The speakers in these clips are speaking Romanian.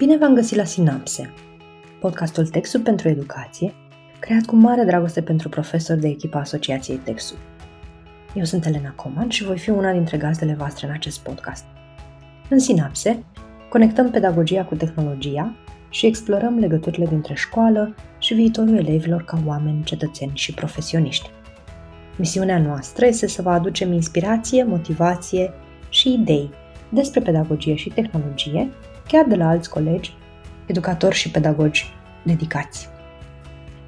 Bine v-am găsit la Sinapse, podcastul Textul pentru Educație, creat cu mare dragoste pentru profesori de echipa Asociației Textul. Eu sunt Elena Coman și voi fi una dintre gazdele voastre în acest podcast. În Sinapse, conectăm pedagogia cu tehnologia și explorăm legăturile dintre școală și viitorul elevilor ca oameni, cetățeni și profesioniști. Misiunea noastră este să vă aducem inspirație, motivație și idei despre pedagogie și tehnologie, chiar de la alți colegi, educatori și pedagogi dedicați.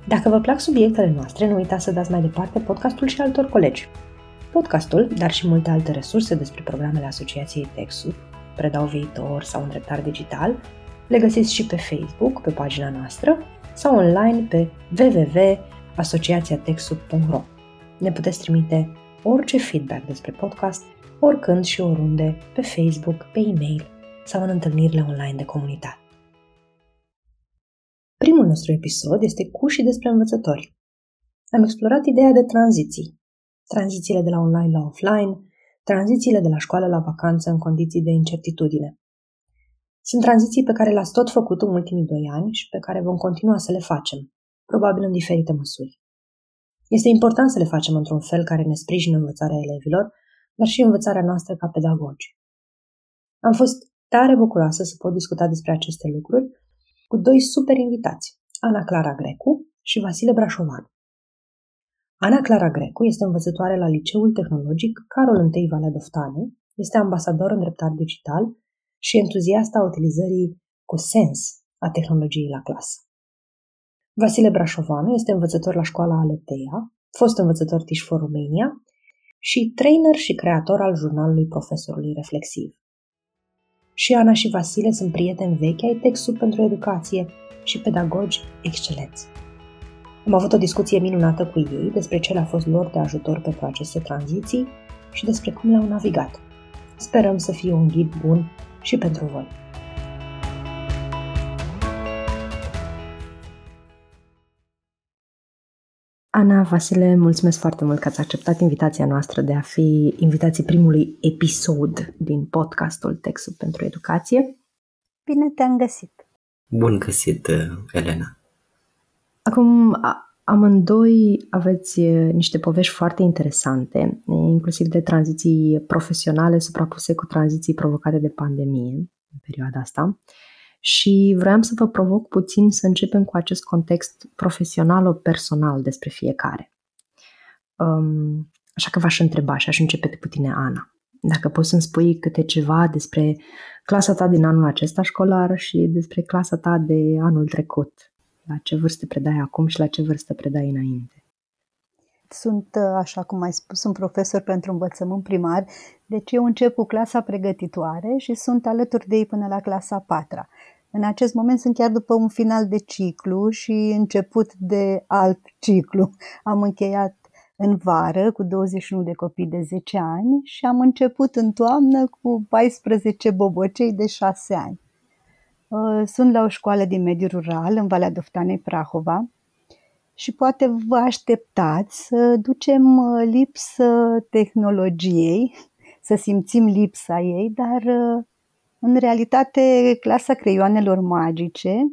Dacă vă plac subiectele noastre, nu uitați să dați mai departe podcastul și altor colegi. Podcastul, dar și multe alte resurse despre programele Asociației Texu, Predau Viitor sau Îndreptar Digital, le găsiți și pe Facebook, pe pagina noastră, sau online pe www.asociațiatexu.ro. Ne puteți trimite orice feedback despre podcast oricând și oriunde, pe Facebook, pe e-mail sau în întâlnirile online de comunitate. Primul nostru episod este cu și despre învățători. Am explorat ideea de tranziții. Tranzițiile de la online la offline, tranzițiile de la școală la vacanță în condiții de incertitudine. Sunt tranziții pe care le-ați tot făcut în ultimii doi ani și pe care vom continua să le facem, probabil în diferite măsuri. Este important să le facem într-un fel care ne sprijină învățarea elevilor dar și învățarea noastră ca pedagogi. Am fost tare bucuroasă să pot discuta despre aceste lucruri cu doi super invitați, Ana Clara Grecu și Vasile Brașovan. Ana Clara Grecu este învățătoare la Liceul Tehnologic Carol I Valea Doftane, este ambasador în dreptar digital și entuziasta utilizării cu sens a tehnologiei la clasă. Vasile Brașovanu este învățător la școala Aletea, fost învățător Tiș for Romania și trainer și creator al jurnalului Profesorului Reflexiv. Și Ana și Vasile sunt prieteni vechi ai textului pentru educație și pedagogi excelenți. Am avut o discuție minunată cu ei despre ce le-a fost lor de ajutor pentru aceste tranziții și despre cum le-au navigat. Sperăm să fie un ghid bun și pentru voi. Ana Vasile, mulțumesc foarte mult că ați acceptat invitația noastră de a fi invitații primului episod din podcastul Textul pentru Educație. Bine te-am găsit! Bun găsit, uh, Elena! Acum, amândoi aveți uh, niște povești foarte interesante, inclusiv de tranziții profesionale suprapuse cu tranziții provocate de pandemie în perioada asta și vreau să vă provoc puțin să începem cu acest context profesional-personal despre fiecare. Um, așa că v-aș întreba și aș începe cu tine, Ana. Dacă poți să-mi spui câte ceva despre clasa ta din anul acesta școlar și despre clasa ta de anul trecut. La ce vârstă predai acum și la ce vârstă predai înainte? Sunt, uh, așa cum ai spus, un profesor pentru învățământ primar, deci eu încep cu clasa pregătitoare și sunt alături de ei până la clasa patra. În acest moment sunt chiar după un final de ciclu și început de alt ciclu. Am încheiat în vară cu 21 de copii de 10 ani și am început în toamnă cu 14 bobocei de 6 ani. Uh, sunt la o școală din mediul rural, în Valea Doftanei Prahova, și poate vă așteptați să ducem uh, lipsă tehnologiei, să simțim lipsa ei, dar uh, în realitate, clasa creioanelor magice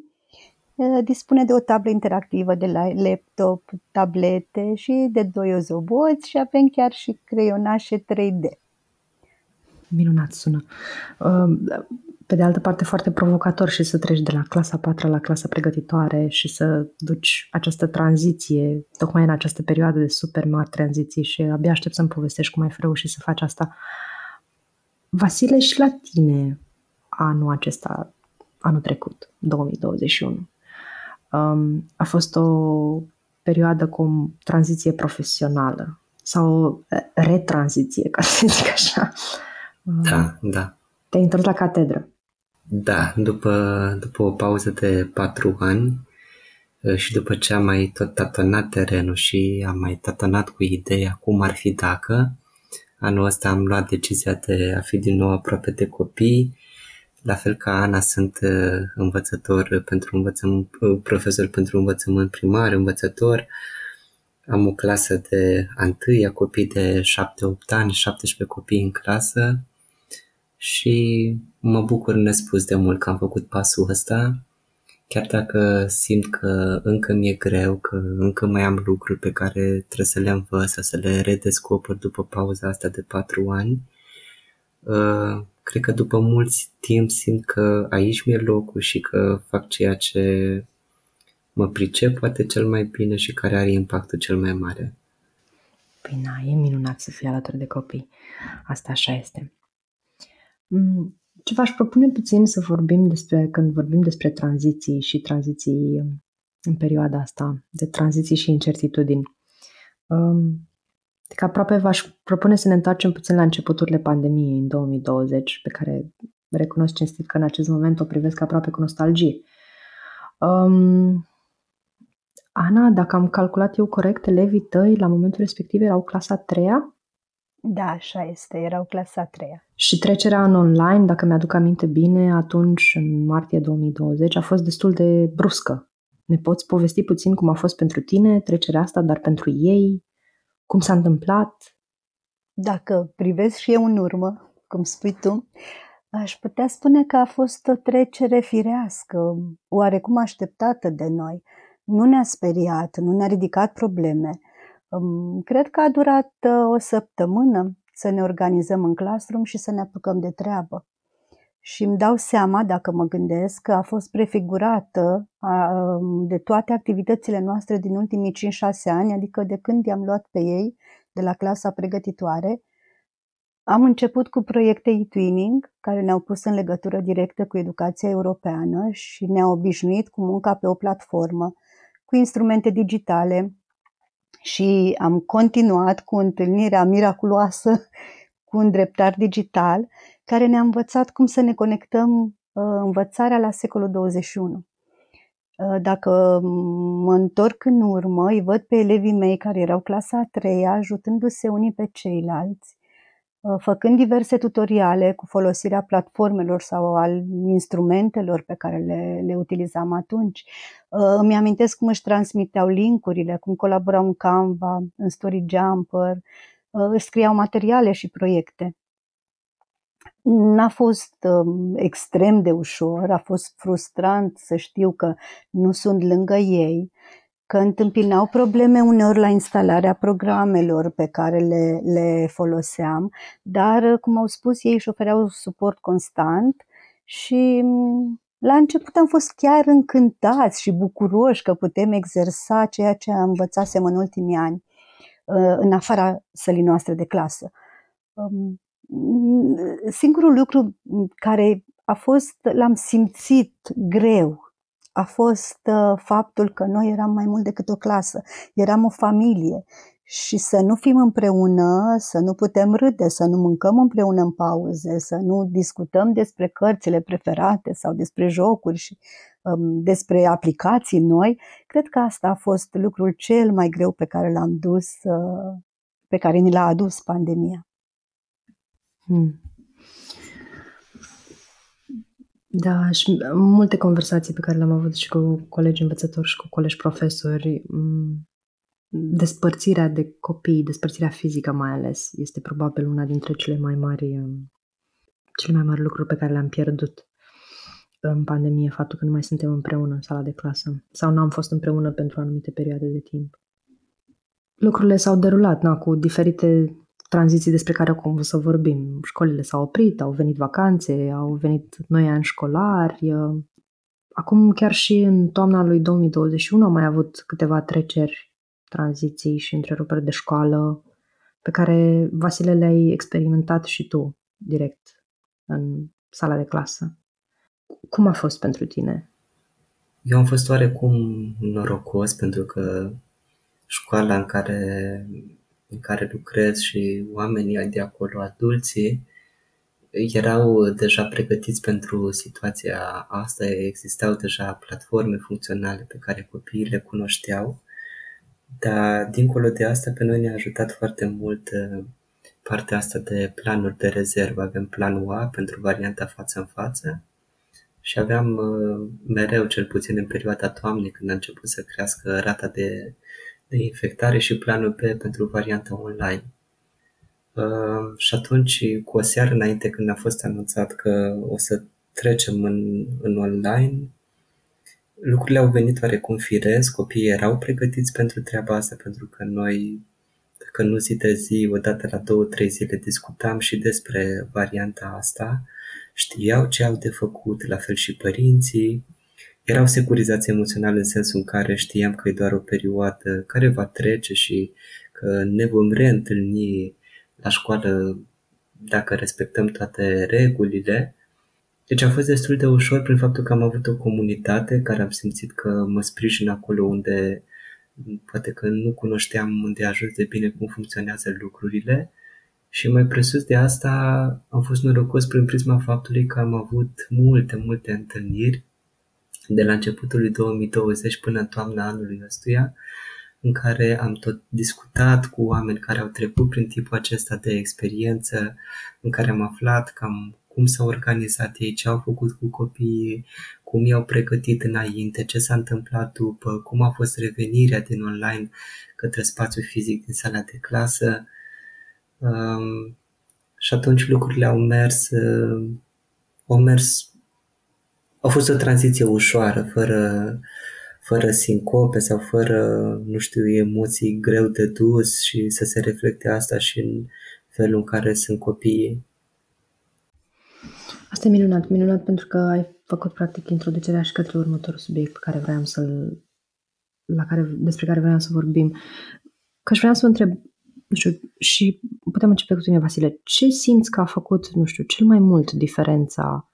dispune de o tablă interactivă de la laptop, tablete și de doi ozoboți și avem chiar și creionașe 3D. Minunat sună. Pe de altă parte, foarte provocator și să treci de la clasa 4 la clasa pregătitoare și să duci această tranziție, tocmai în această perioadă de super mari tranziții și abia aștept să-mi povestești cum ai reușit să faci asta. Vasile, și la tine, anul acesta, anul trecut, 2021. Um, a fost o perioadă cu tranziție profesională sau retranziție, ca să zic așa. Da, da. Te-ai întors la catedră. Da, după, după o pauză de patru ani uh, și după ce am mai tot tatonat terenul și am mai tatonat cu ideea cum ar fi dacă, anul ăsta am luat decizia de a fi din nou aproape de copii, la fel ca Ana, sunt uh, învățător pentru învățământ, uh, profesor pentru învățământ primar, învățător. Am o clasă de a copii de 7-8 ani, 17 copii în clasă și mă bucur nespus de mult că am făcut pasul ăsta, chiar dacă simt că încă mi-e greu, că încă mai am lucruri pe care trebuie să le învăț, să le redescoper după pauza asta de patru ani. Uh, cred că după mulți timp simt că aici mi-e locul și că fac ceea ce mă pricep poate cel mai bine și care are impactul cel mai mare. Bine, e minunat să fii alături de copii. Asta așa este. Mm, ce v-aș propune puțin să vorbim despre, când vorbim despre tranziții și tranziții în perioada asta, de tranziții și incertitudini. Um, că aproape v-aș propune să ne întoarcem puțin la începuturile pandemiei în 2020, pe care recunosc cinstit că în acest moment o privesc aproape cu nostalgie. Um, Ana, dacă am calculat eu corect, elevii tăi la momentul respectiv erau clasa 3 Da, așa este, erau clasa 3 Și trecerea în online, dacă mi-aduc aminte bine, atunci, în martie 2020, a fost destul de bruscă. Ne poți povesti puțin cum a fost pentru tine trecerea asta, dar pentru ei? Cum s-a întâmplat? Dacă privesc și eu în urmă, cum spui tu, aș putea spune că a fost o trecere firească, oarecum așteptată de noi nu ne-a speriat, nu ne-a ridicat probleme. Cred că a durat uh, o săptămână să ne organizăm în classroom și să ne apucăm de treabă. Și îmi dau seama, dacă mă gândesc, că a fost prefigurată um, de toate activitățile noastre din ultimii 5-6 ani, adică de când i-am luat pe ei de la clasa pregătitoare. Am început cu proiecte e-twinning, care ne-au pus în legătură directă cu educația europeană și ne-au obișnuit cu munca pe o platformă cu instrumente digitale și am continuat cu întâlnirea miraculoasă cu un dreptar digital care ne-a învățat cum să ne conectăm uh, învățarea la secolul 21. Uh, dacă mă întorc în urmă, îi văd pe elevii mei care erau clasa a treia, ajutându-se unii pe ceilalți, Uh, făcând diverse tutoriale cu folosirea platformelor sau al instrumentelor pe care le, le utilizam atunci. Uh, îmi amintesc cum își transmiteau linkurile, cum colaborau în Canva, în Story Jumper, uh, își scriau materiale și proiecte. N-a fost um, extrem de ușor, a fost frustrant să știu că nu sunt lângă ei, că întâmpinau probleme uneori la instalarea programelor pe care le, le foloseam, dar, cum au spus, ei își ofereau suport constant și mm, la început am fost chiar încântați și bucuroși că putem exersa ceea ce am învățasem în ultimii ani uh, în afara sălii noastre de clasă. Um, singurul lucru care a fost, l-am simțit greu a fost uh, faptul că noi eram mai mult decât o clasă, eram o familie și să nu fim împreună, să nu putem râde, să nu mâncăm împreună în pauze, să nu discutăm despre cărțile preferate sau despre jocuri și um, despre aplicații noi, cred că asta a fost lucrul cel mai greu pe care l-am dus, uh, pe care ni l-a adus pandemia. Hmm. Da, și multe conversații pe care le-am avut și cu colegi învățători și cu colegi profesori, despărțirea de copii, despărțirea fizică mai ales, este probabil una dintre cele mai mari, cele mai mari lucruri pe care le-am pierdut în pandemie, faptul că nu mai suntem împreună în sala de clasă sau nu am fost împreună pentru anumite perioade de timp. Lucrurile s-au derulat na, cu diferite tranziții despre care acum o să vorbim. Școlile s-au oprit, au venit vacanțe, au venit noi ani școlari. Acum chiar și în toamna lui 2021 am mai avut câteva treceri, tranziții și întreruperi de școală pe care, Vasile, le-ai experimentat și tu direct în sala de clasă. Cum a fost pentru tine? Eu am fost oarecum norocos pentru că școala în care în care lucrez și oamenii de acolo, adulții, erau deja pregătiți pentru situația asta, existau deja platforme funcționale pe care copiii le cunoșteau, dar dincolo de asta pe noi ne-a ajutat foarte mult uh, partea asta de planuri de rezervă. Avem planul A pentru varianta față în față și aveam uh, mereu, cel puțin în perioada toamnei, când a început să crească rata de de infectare și planul B pentru varianta online. Uh, și atunci, cu o seară înainte când a fost anunțat că o să trecem în, în online, lucrurile au venit oarecum firesc, copiii erau pregătiți pentru treaba asta, pentru că noi, dacă nu zi de zi, odată la două, trei zile discutam și despre varianta asta, știau ce au de făcut, la fel și părinții, erau securizați emoțional în sensul în care știam că e doar o perioadă care va trece și că ne vom reîntâlni la școală dacă respectăm toate regulile. Deci a fost destul de ușor prin faptul că am avut o comunitate care am simțit că mă sprijin acolo unde poate că nu cunoșteam unde ajuns de bine cum funcționează lucrurile și mai presus de asta am fost norocos prin prisma faptului că am avut multe, multe întâlniri de la începutul lui 2020 până în toamna anului ăstuia, în care am tot discutat cu oameni care au trecut prin tipul acesta de experiență, în care am aflat cam cum s-au organizat ei, ce au făcut cu copiii, cum i-au pregătit înainte, ce s-a întâmplat după, cum a fost revenirea din online către spațiul fizic din sala de clasă. Um, și atunci lucrurile au mers, uh, au mers, au fost o tranziție ușoară, fără, fără sincope sau fără, nu știu, emoții greu de dus și să se reflecte asta și în felul în care sunt copiii. Asta e minunat, minunat pentru că ai făcut practic introducerea și către următorul subiect pe care vreau să-l la care, despre care vreau să vorbim. Că aș vrea să vă întreb, nu știu, și putem începe cu tine, Vasile, ce simți că a făcut, nu știu, cel mai mult diferența,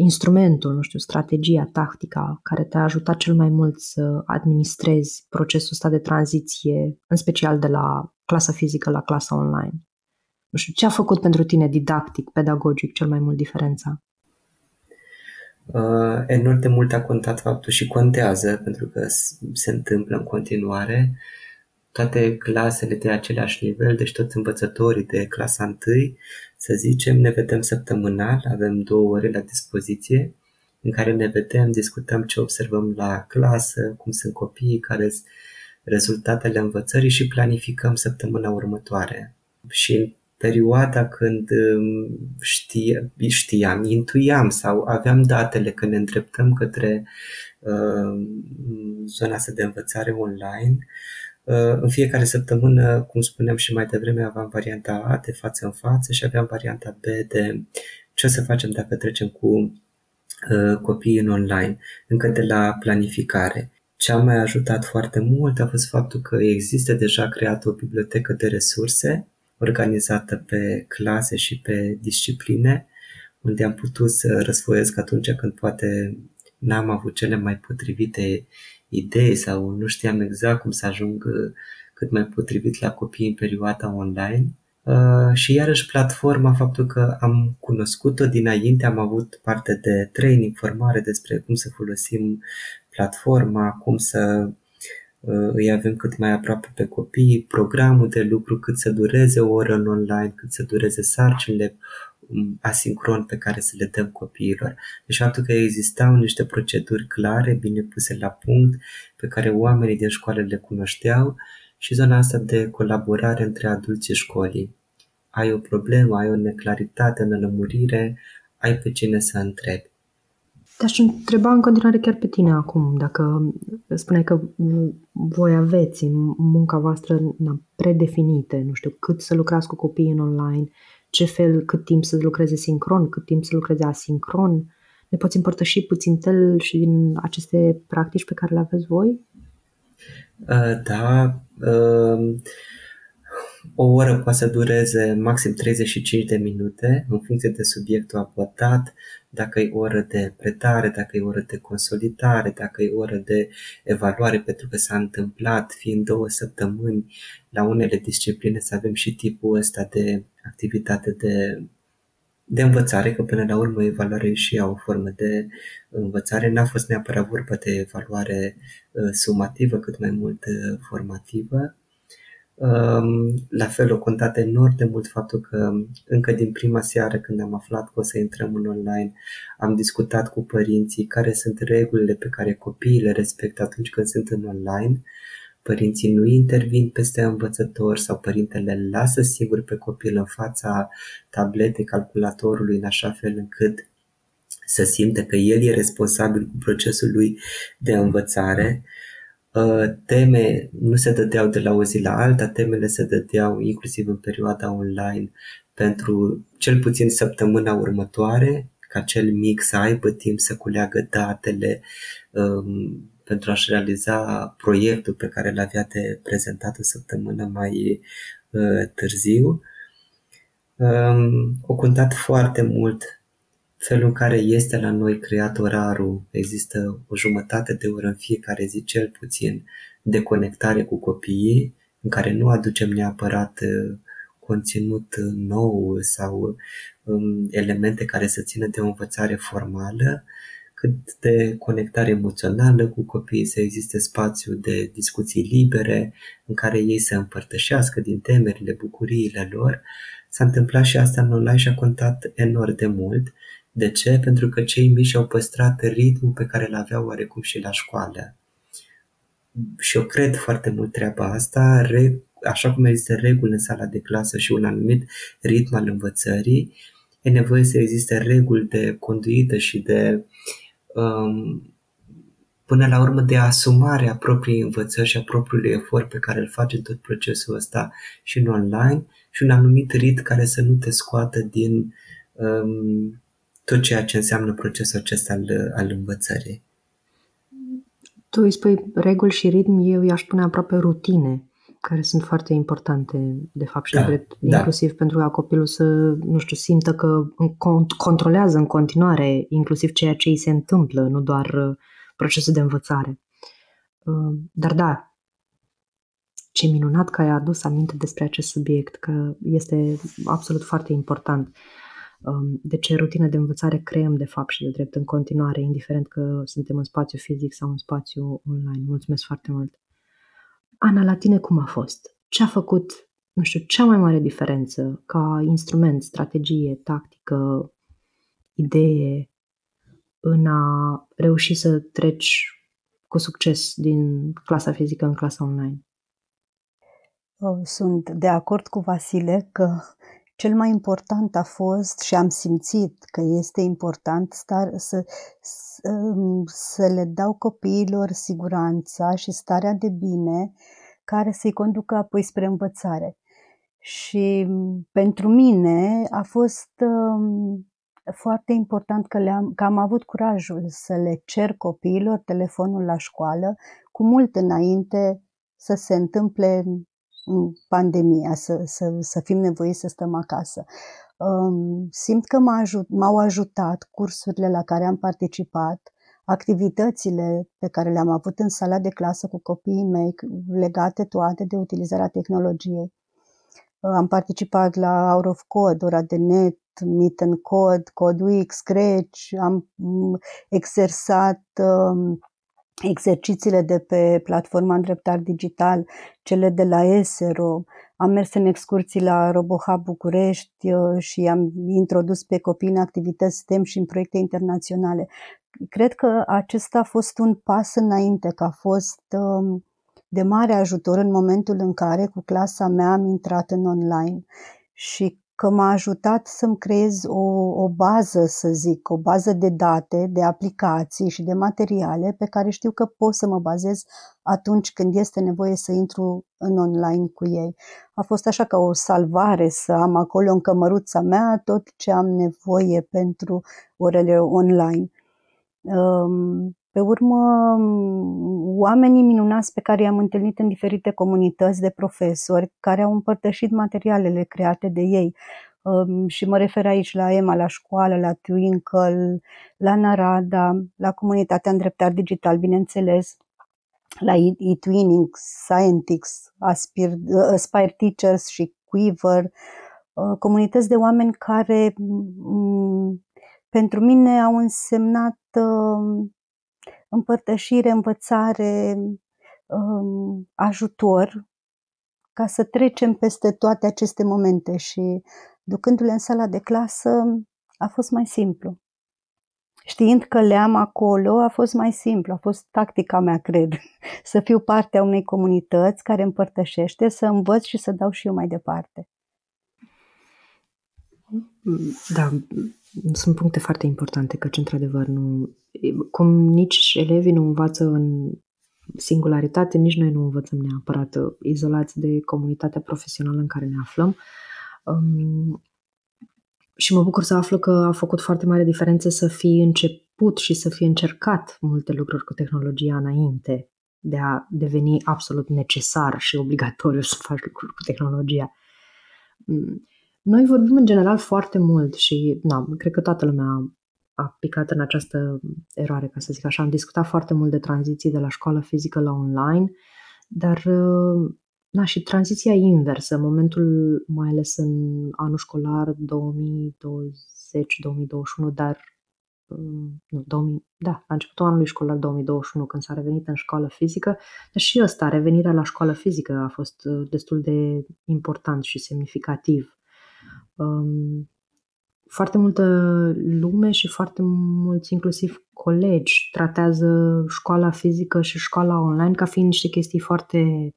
instrumentul, nu știu, strategia, tactica, care te-a ajutat cel mai mult să administrezi procesul ăsta de tranziție, în special de la clasa fizică la clasa online? Nu știu, ce a făcut pentru tine didactic, pedagogic, cel mai mult diferența? Uh, enorm de mult a contat faptul și contează, pentru că se întâmplă în continuare, toate clasele de același nivel, deci toți învățătorii de clasa 1, să zicem, ne vedem săptămânal, avem două ore la dispoziție, în care ne vedem, discutăm ce observăm la clasă, cum sunt copiii, care sunt rezultatele învățării și planificăm săptămâna următoare. Și perioada când um, știe, știam, intuiam sau aveam datele că ne îndreptăm către uh, zona asta de învățare online, uh, în fiecare săptămână, cum spuneam și mai devreme, aveam varianta A de față în față și aveam varianta B de ce o să facem dacă trecem cu uh, copiii în online, încă de la planificare. Ce a mai ajutat foarte mult a fost faptul că există deja creată o bibliotecă de resurse organizată pe clase și pe discipline, unde am putut să răsfoiesc atunci când poate n-am avut cele mai potrivite idei sau nu știam exact cum să ajung cât mai potrivit la copii în perioada online. Uh, și iarăși platforma, faptul că am cunoscut-o dinainte, am avut parte de training, formare despre cum să folosim platforma, cum să Uh, îi avem cât mai aproape pe copii, programul de lucru, cât să dureze o oră în online, cât să dureze sarcinile um, asincron pe care să le dăm copiilor. Deci faptul că existau niște proceduri clare, bine puse la punct, pe care oamenii din școală le cunoșteau și zona asta de colaborare între adulți și școlii. Ai o problemă, ai o neclaritate, o nelămurire, ai pe cine să întrebi. Te-aș întreba în continuare chiar pe tine acum, dacă spuneai că voi aveți în munca voastră predefinite, nu știu, cât să lucrați cu copiii în online, ce fel, cât timp să lucreze sincron, cât timp să lucreze asincron. Ne poți împărtăși puțin tel și din aceste practici pe care le aveți voi? Uh, da. Uh, o oră poate să dureze maxim 35 de minute în funcție de subiectul abordat, dacă e oră de predare, dacă e oră de consolidare, dacă e oră de evaluare, pentru că s-a întâmplat, fiind două săptămâni la unele discipline, să avem și tipul ăsta de activitate de, de învățare, că până la urmă evaluarea și ea o formă de învățare. N-a fost neapărat vorba de evaluare uh, sumativă, cât mai mult uh, formativă. La fel, o contat enorm de mult faptul că încă din prima seară când am aflat că o să intrăm în online, am discutat cu părinții care sunt regulile pe care copiii le respectă atunci când sunt în online, părinții nu intervin peste învățător sau părintele îl lasă singur pe copil în fața tabletei calculatorului în așa fel încât să simte că el e responsabil cu procesul lui de învățare. Uh, teme nu se dădeau de la o zi la alta, temele se dădeau inclusiv în perioada online pentru cel puțin săptămâna următoare, ca cel mic să aibă timp să culeagă datele um, pentru a-și realiza proiectul pe care l-avea de prezentat o săptămână mai uh, târziu. Um, o contat foarte mult felul în care este la noi creat orarul. Există o jumătate de oră în fiecare zi, cel puțin, de conectare cu copiii, în care nu aducem neapărat uh, conținut nou sau um, elemente care să țină de o învățare formală, cât de conectare emoțională cu copiii, să existe spațiu de discuții libere în care ei să împărtășească din temerile, bucuriile lor. S-a întâmplat și asta în online și a contat enorm de mult. De ce? Pentru că cei mici au păstrat ritmul pe care îl aveau oarecum și la școală. Și eu cred foarte mult treaba asta, așa cum există reguli în sala de clasă și un anumit ritm al învățării, e nevoie să existe reguli de conduită și de um, până la urmă de asumare a propriei învățări și a propriului efort pe care îl face tot procesul ăsta și în online și un anumit rit care să nu te scoată din um, tot ceea ce înseamnă procesul acesta al, al învățării. Tu îi spui reguli și ritm, eu i-aș spune aproape rutine care sunt foarte importante, de fapt, și da, drept, da. inclusiv pentru ca copilul să, nu știu, simtă că controlează în continuare inclusiv ceea ce îi se întâmplă, nu doar uh, procesul de învățare. Uh, dar da, ce minunat că ai adus aminte despre acest subiect, că este absolut foarte important. Um, de ce rutină de învățare creăm, de fapt, și de drept în continuare, indiferent că suntem în spațiu fizic sau în spațiu online. Mulțumesc foarte mult! Ana, la tine cum a fost? Ce a făcut, nu știu, cea mai mare diferență ca instrument, strategie, tactică, idee în a reuși să treci cu succes din clasa fizică în clasa online? Sunt de acord cu Vasile că cel mai important a fost și am simțit că este important star, să, să, să le dau copiilor siguranța și starea de bine care să-i conducă apoi spre învățare. Și pentru mine a fost um, foarte important că, le-am, că am avut curajul să le cer copiilor telefonul la școală cu mult înainte să se întâmple pandemia, să, să, să fim nevoiți să stăm acasă. Um, simt că m-a ajut, m-au ajutat cursurile la care am participat, activitățile pe care le-am avut în sala de clasă cu copiii mei, legate toate de utilizarea tehnologiei. Am participat la Out of Code, ora de net, Meet and Code, CodeWeek, Scratch, am mm, exersat um, exercițiile de pe platforma Îndreptar Digital, cele de la ESERO, am mers în excursii la RoboHub București uh, și am introdus pe copii în activități STEM și în proiecte internaționale. Cred că acesta a fost un pas înainte, că a fost um, de mare ajutor în momentul în care cu clasa mea am intrat în online și că m-a ajutat să-mi creez o, o bază, să zic, o bază de date, de aplicații și de materiale pe care știu că pot să mă bazez atunci când este nevoie să intru în online cu ei. A fost așa ca o salvare să am acolo în cămăruța mea tot ce am nevoie pentru orele online. Um, pe urmă, oamenii minunați pe care i-am întâlnit în diferite comunități de profesori care au împărtășit materialele create de ei. Um, și mă refer aici la EMA, la școală, la Twinkle, la Narada, la comunitatea Îndreptar Digital, bineînțeles, la eTwinning, Scientix, Aspire, uh, Aspire Teachers și Quiver, uh, comunități de oameni care pentru mine au însemnat um, împărtășire, învățare, um, ajutor ca să trecem peste toate aceste momente și ducându-le în sala de clasă a fost mai simplu. știind că le-am acolo, a fost mai simplu, a fost tactica mea, cred, să fiu parte a unei comunități care împărtășește, să învăț și să dau și eu mai departe. Da, sunt puncte foarte importante, căci într-adevăr nu, cum nici elevii nu învață în singularitate, nici noi nu învățăm neapărat izolați de comunitatea profesională în care ne aflăm. Um, și mă bucur să aflu că a făcut foarte mare diferență să fi început și să fi încercat multe lucruri cu tehnologia înainte de a deveni absolut necesar și obligatoriu să faci lucruri cu tehnologia. Mm, noi vorbim în general foarte mult și na, cred că toată lumea a picat în această eroare, ca să zic așa. Am discutat foarte mult de tranziții de la școală fizică la online, dar na, și tranziția inversă, momentul mai ales în anul școlar 2020-2021, dar nu, 2000, da, la începutul anului școlar 2021, când s-a revenit în școală fizică, dar și ăsta, revenirea la școală fizică a fost destul de important și semnificativ. Um, foarte multă lume și foarte mulți, inclusiv colegi, tratează școala fizică și școala online ca fiind niște chestii foarte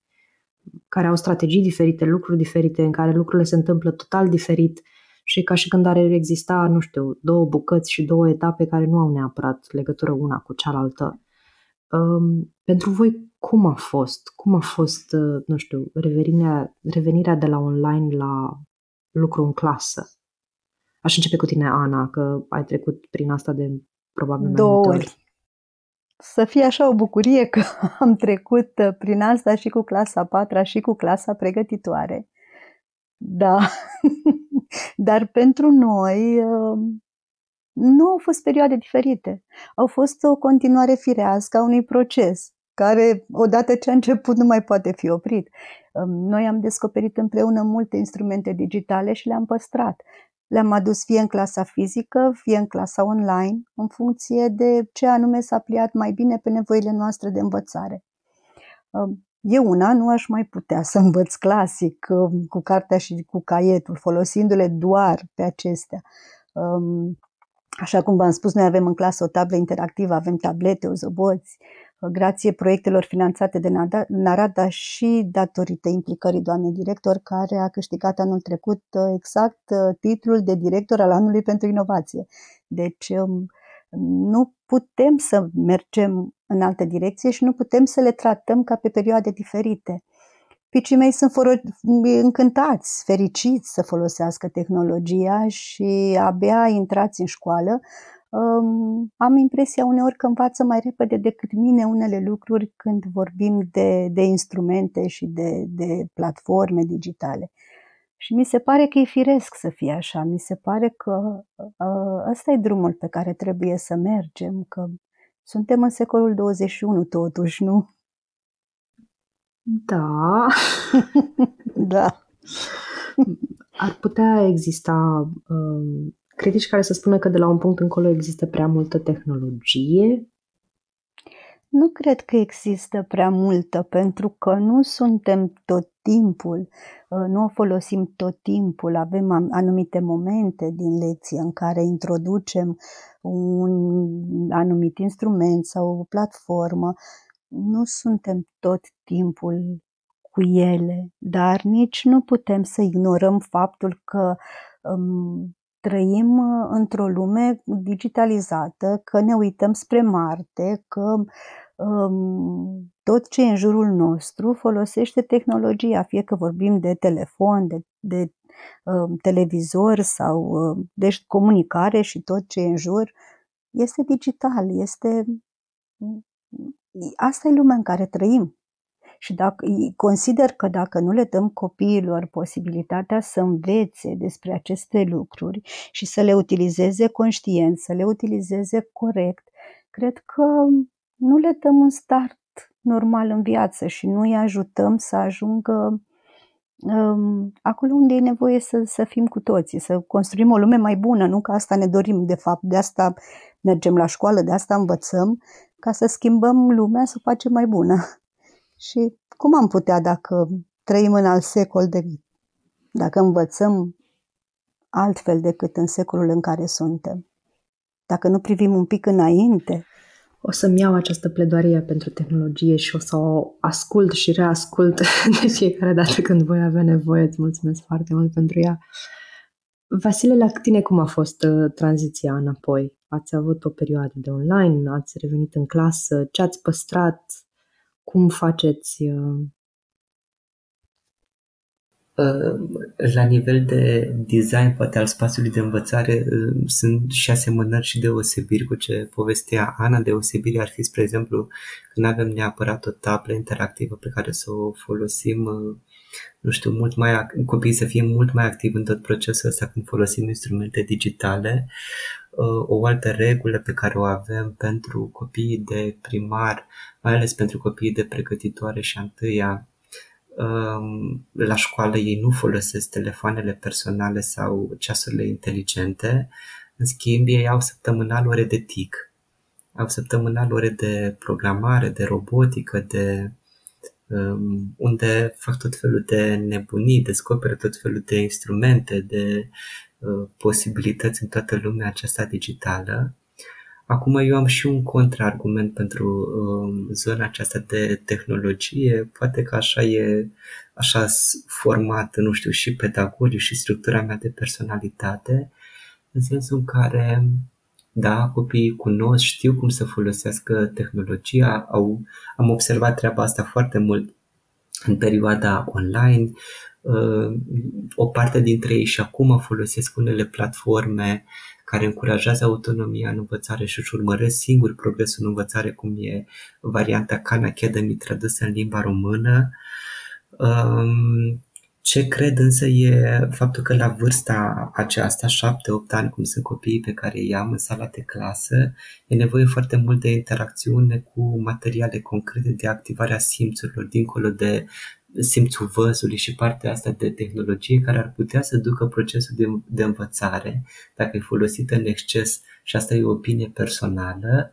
care au strategii diferite, lucruri diferite, în care lucrurile se întâmplă total diferit și ca și când ar exista, nu știu, două bucăți și două etape care nu au neapărat legătură una cu cealaltă. Um, pentru voi, cum a fost? Cum a fost, uh, nu știu, revenirea, revenirea de la online la lucru în clasă? Aș începe cu tine, Ana, că ai trecut prin asta de probabil mai Două ori. Să fie așa o bucurie că am trecut uh, prin asta și cu clasa 4 și cu clasa pregătitoare. Da, dar pentru noi uh, nu au fost perioade diferite. Au fost o continuare firească a unui proces care, odată ce a început, nu mai poate fi oprit. Um, noi am descoperit împreună multe instrumente digitale și le-am păstrat. Le-am adus fie în clasa fizică, fie în clasa online, în funcție de ce anume s-a pliat mai bine pe nevoile noastre de învățare. Um, eu una nu aș mai putea să învăț clasic um, cu cartea și cu caietul, folosindu-le doar pe acestea. Um, așa cum v-am spus, noi avem în clasă o tablă interactivă, avem tablete, ozoboți, grație proiectelor finanțate de Narada și datorită implicării doamnei director, care a câștigat anul trecut uh, exact uh, titlul de director al anului pentru inovație. Deci um, nu putem să mergem în altă direcție și nu putem să le tratăm ca pe perioade diferite. Picii mei sunt încântați, fericiți să folosească tehnologia și abia intrați în școală am impresia uneori că învață mai repede decât mine unele lucruri când vorbim de, de instrumente și de, de platforme digitale. Și mi se pare că e firesc să fie așa. Mi se pare că uh, ăsta e drumul pe care trebuie să mergem, că suntem în secolul 21 totuși, nu? Da. da. Ar putea exista uh, critici care să spună că de la un punct încolo există prea multă tehnologie? Nu cred că există prea multă, pentru că nu suntem tot timpul, uh, nu o folosim tot timpul, avem anumite momente din lecție în care introducem un anumit instrument sau o platformă. Nu suntem tot timpul cu ele, dar nici nu putem să ignorăm faptul că um, trăim uh, într-o lume digitalizată, că ne uităm spre Marte, că um, tot ce e în jurul nostru folosește tehnologia, fie că vorbim de telefon, de, de um, televizor sau uh, de comunicare și tot ce e în jur, este digital, este asta e lumea în care trăim. Și dacă, consider că dacă nu le dăm copiilor posibilitatea să învețe despre aceste lucruri și să le utilizeze conștient, să le utilizeze corect, cred că nu le dăm un start normal în viață și nu îi ajutăm să ajungă um, acolo unde e nevoie să, să fim cu toții, să construim o lume mai bună, nu că asta ne dorim de fapt, de asta mergem la școală, de asta învățăm, ca să schimbăm lumea, să o facem mai bună. Și cum am putea dacă trăim în alt secol, de, dacă învățăm altfel decât în secolul în care suntem? Dacă nu privim un pic înainte, o să-mi iau această pledoarie pentru tehnologie și o să o ascult și reascult de fiecare dată când voi avea nevoie. Îți mulțumesc foarte mult pentru ea. Vasile, la tine cum a fost uh, tranziția înapoi? Ați avut o perioadă de online, ați revenit în clasă, ce ați păstrat, cum faceți uh, la nivel de design, poate al spațiului de învățare, sunt și asemănări și deosebiri cu ce povestea Ana. Deosebiri ar fi, spre exemplu, că nu avem neapărat o tablă interactivă pe care să o folosim nu știu, mult mai, copiii să fie mult mai activi în tot procesul ăsta când folosim instrumente digitale. O altă regulă pe care o avem pentru copiii de primar, mai ales pentru copiii de pregătitoare și a întâia, la școală ei nu folosesc telefoanele personale sau ceasurile inteligente, în schimb ei au săptămânal ore de TIC, au săptămânal ore de programare, de robotică, de um, unde fac tot felul de nebunii, descoperă tot felul de instrumente, de uh, posibilități în toată lumea aceasta digitală Acum eu am și un contraargument pentru uh, zona aceasta de tehnologie. Poate că așa e, așa format, nu știu, și pedagogic și structura mea de personalitate, în sensul în care, da, copiii cunosc, știu cum să folosească tehnologia, au, am observat treaba asta foarte mult în perioada online. Uh, o parte dintre ei și acum folosesc unele platforme care încurajează autonomia în învățare și își urmăresc singur progresul în învățare, cum e varianta Khan Academy tradusă în limba română. Um, ce cred însă e faptul că la vârsta aceasta, 7-8 ani, cum sunt copiii pe care îi am în sala de clasă, e nevoie foarte mult de interacțiune cu materiale concrete de activarea simțurilor, dincolo de simțul văzului și partea asta de tehnologie care ar putea să ducă procesul de, de învățare, dacă e folosită în exces, și asta e o opinie personală,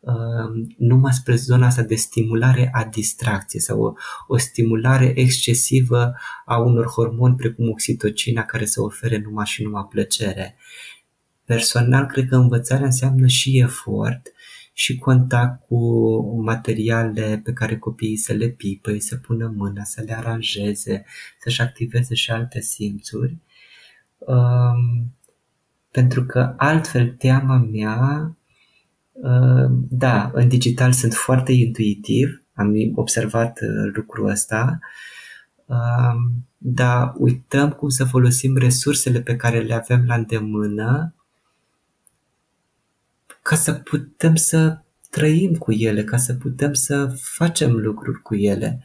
uh, numai spre zona asta de stimulare a distracției sau o, o stimulare excesivă a unor hormoni precum oxitocina care să ofere numai și numai plăcere. Personal, cred că învățarea înseamnă și efort și contact cu materiale pe care copiii să le pipăi, să pună mâna, să le aranjeze, să-și activeze și alte simțuri. Um, pentru că altfel teama mea, uh, da, în digital sunt foarte intuitiv, am observat uh, lucrul ăsta, uh, dar uităm cum să folosim resursele pe care le avem la îndemână ca să putem să trăim cu ele, ca să putem să facem lucruri cu ele.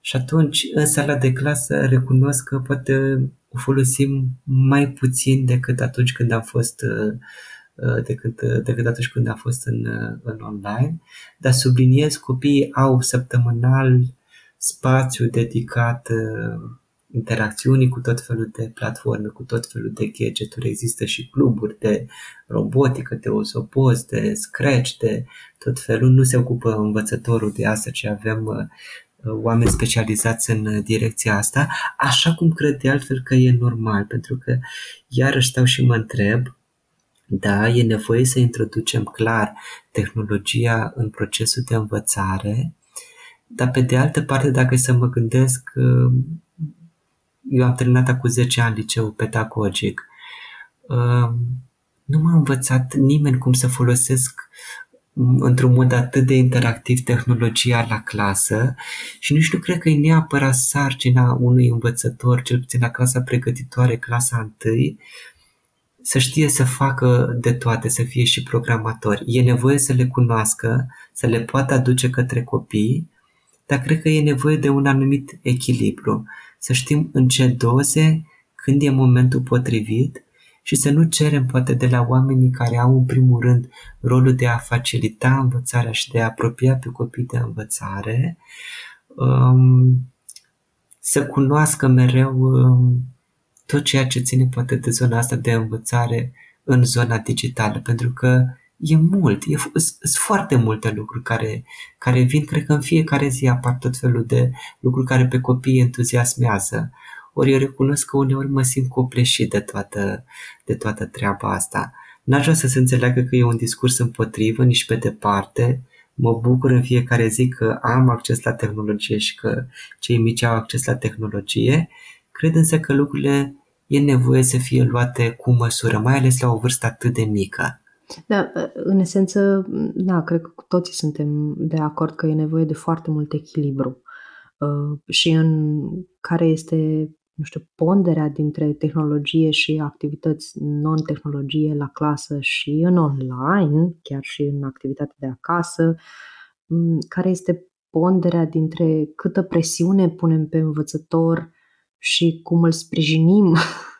Și atunci, în sala de clasă, recunosc că poate o folosim mai puțin decât atunci când am fost uh, uh, decât, uh, decât atunci când am fost în, în online, dar subliniez copiii au săptămânal spațiu dedicat interacțiunii cu tot felul de platforme, cu tot felul de gadgeturi. Există și cluburi de robotică, de osopoz, de scratch, de tot felul. Nu se ocupă învățătorul de asta, ci avem uh, oameni specializați în direcția asta, așa cum cred de altfel că e normal, pentru că iarăși stau și mă întreb, da, e nevoie să introducem clar tehnologia în procesul de învățare, dar pe de altă parte, dacă să mă gândesc, uh, eu am terminat cu 10 ani liceu pedagogic. Nu m-a învățat nimeni cum să folosesc într-un mod atât de interactiv tehnologia la clasă și nici nu cred că e neapărat sarcina unui învățător, cel puțin la clasa pregătitoare, clasa întâi, să știe să facă de toate, să fie și programatori. E nevoie să le cunoască, să le poată aduce către copii, dar cred că e nevoie de un anumit echilibru să știm în ce doze, când e momentul potrivit și să nu cerem poate de la oamenii care au în primul rând rolul de a facilita învățarea și de a apropia pe copii de învățare, um, să cunoască mereu um, tot ceea ce ține poate de zona asta de învățare în zona digitală, pentru că e mult, e, sunt foarte multe lucruri care, care vin, cred că în fiecare zi apar tot felul de lucruri care pe copii entuziasmează. Ori eu recunosc că uneori mă simt copleșit de toată, de toată treaba asta. N-aș vrea să se înțeleagă că e un discurs împotrivă, nici pe departe. Mă bucur în fiecare zi că am acces la tehnologie și că cei mici au acces la tehnologie. Cred însă că lucrurile e nevoie să fie luate cu măsură, mai ales la o vârstă atât de mică. Da, în esență, da, cred că toții suntem de acord că e nevoie de foarte mult echilibru. Uh, și în care este, nu știu, ponderea dintre tehnologie și activități non-tehnologie la clasă și în online, chiar și în activitate de acasă, care este ponderea dintre câtă presiune punem pe învățător și cum îl sprijinim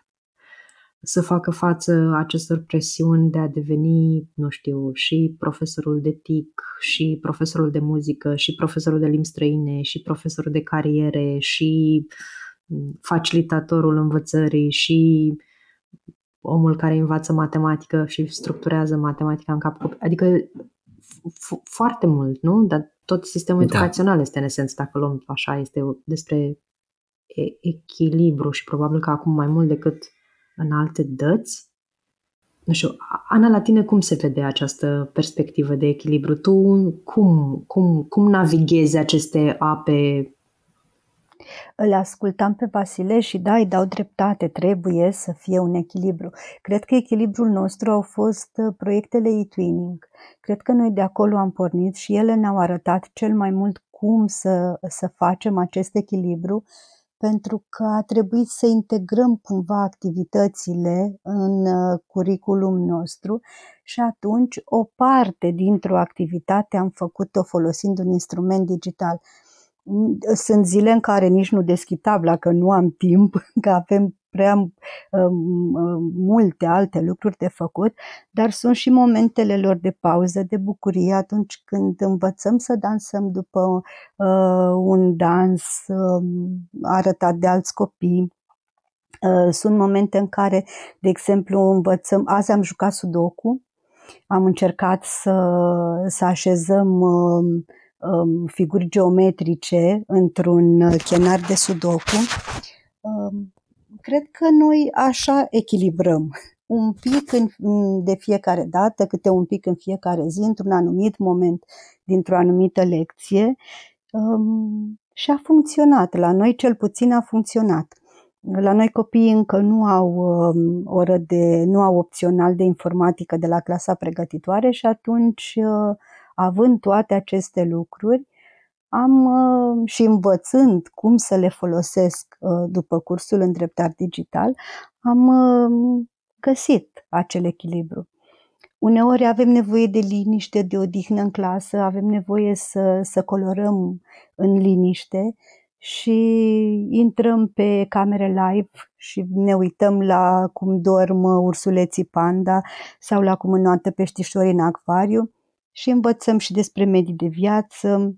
să facă față acestor presiuni de a deveni, nu știu, și profesorul de TIC, și profesorul de muzică, și profesorul de limbi străine, și profesorul de cariere, și facilitatorul învățării, și omul care învață matematică și structurează matematica în cap. Adică foarte mult, nu? Dar tot sistemul da. educațional este în esență, dacă luăm așa, este despre echilibru și probabil că acum mai mult decât în alte dăți. Nu știu, Ana, la tine cum se vede această perspectivă de echilibru? Tu cum, cum, cum navighezi aceste ape îl ascultam pe Vasile și da, îi dau dreptate, trebuie să fie un echilibru. Cred că echilibrul nostru au fost uh, proiectele e-twinning. Cred că noi de acolo am pornit și ele ne-au arătat cel mai mult cum să, să facem acest echilibru pentru că a trebuit să integrăm cumva activitățile în uh, curriculum nostru și atunci o parte dintr-o activitate am făcut-o folosind un instrument digital. Sunt zile în care nici nu deschid tabla, că nu am timp, că avem prea um, um, multe alte lucruri de făcut, dar sunt și momentele lor de pauză, de bucurie, atunci când învățăm să dansăm după uh, un dans uh, arătat de alți copii. Uh, sunt momente în care, de exemplu, învățăm, azi am jucat sudoku, am încercat să, să așezăm uh, um, figuri geometrice într-un chenar de sudoku. Um, cred că noi așa echilibrăm un pic în, de fiecare dată, câte un pic în fiecare zi, într-un anumit moment, dintr-o anumită lecție um, și a funcționat. La noi cel puțin a funcționat. La noi copiii încă nu au um, oră de, nu au opțional de informatică de la clasa pregătitoare și atunci, uh, având toate aceste lucruri, am uh, și învățând cum să le folosesc uh, după cursul în dreptar digital, am uh, găsit acel echilibru. Uneori avem nevoie de liniște, de odihnă în clasă, avem nevoie să, să colorăm în liniște și intrăm pe camere live și ne uităm la cum dorm ursuleții panda sau la cum înoată peștișorii în acvariu și învățăm și despre medii de viață,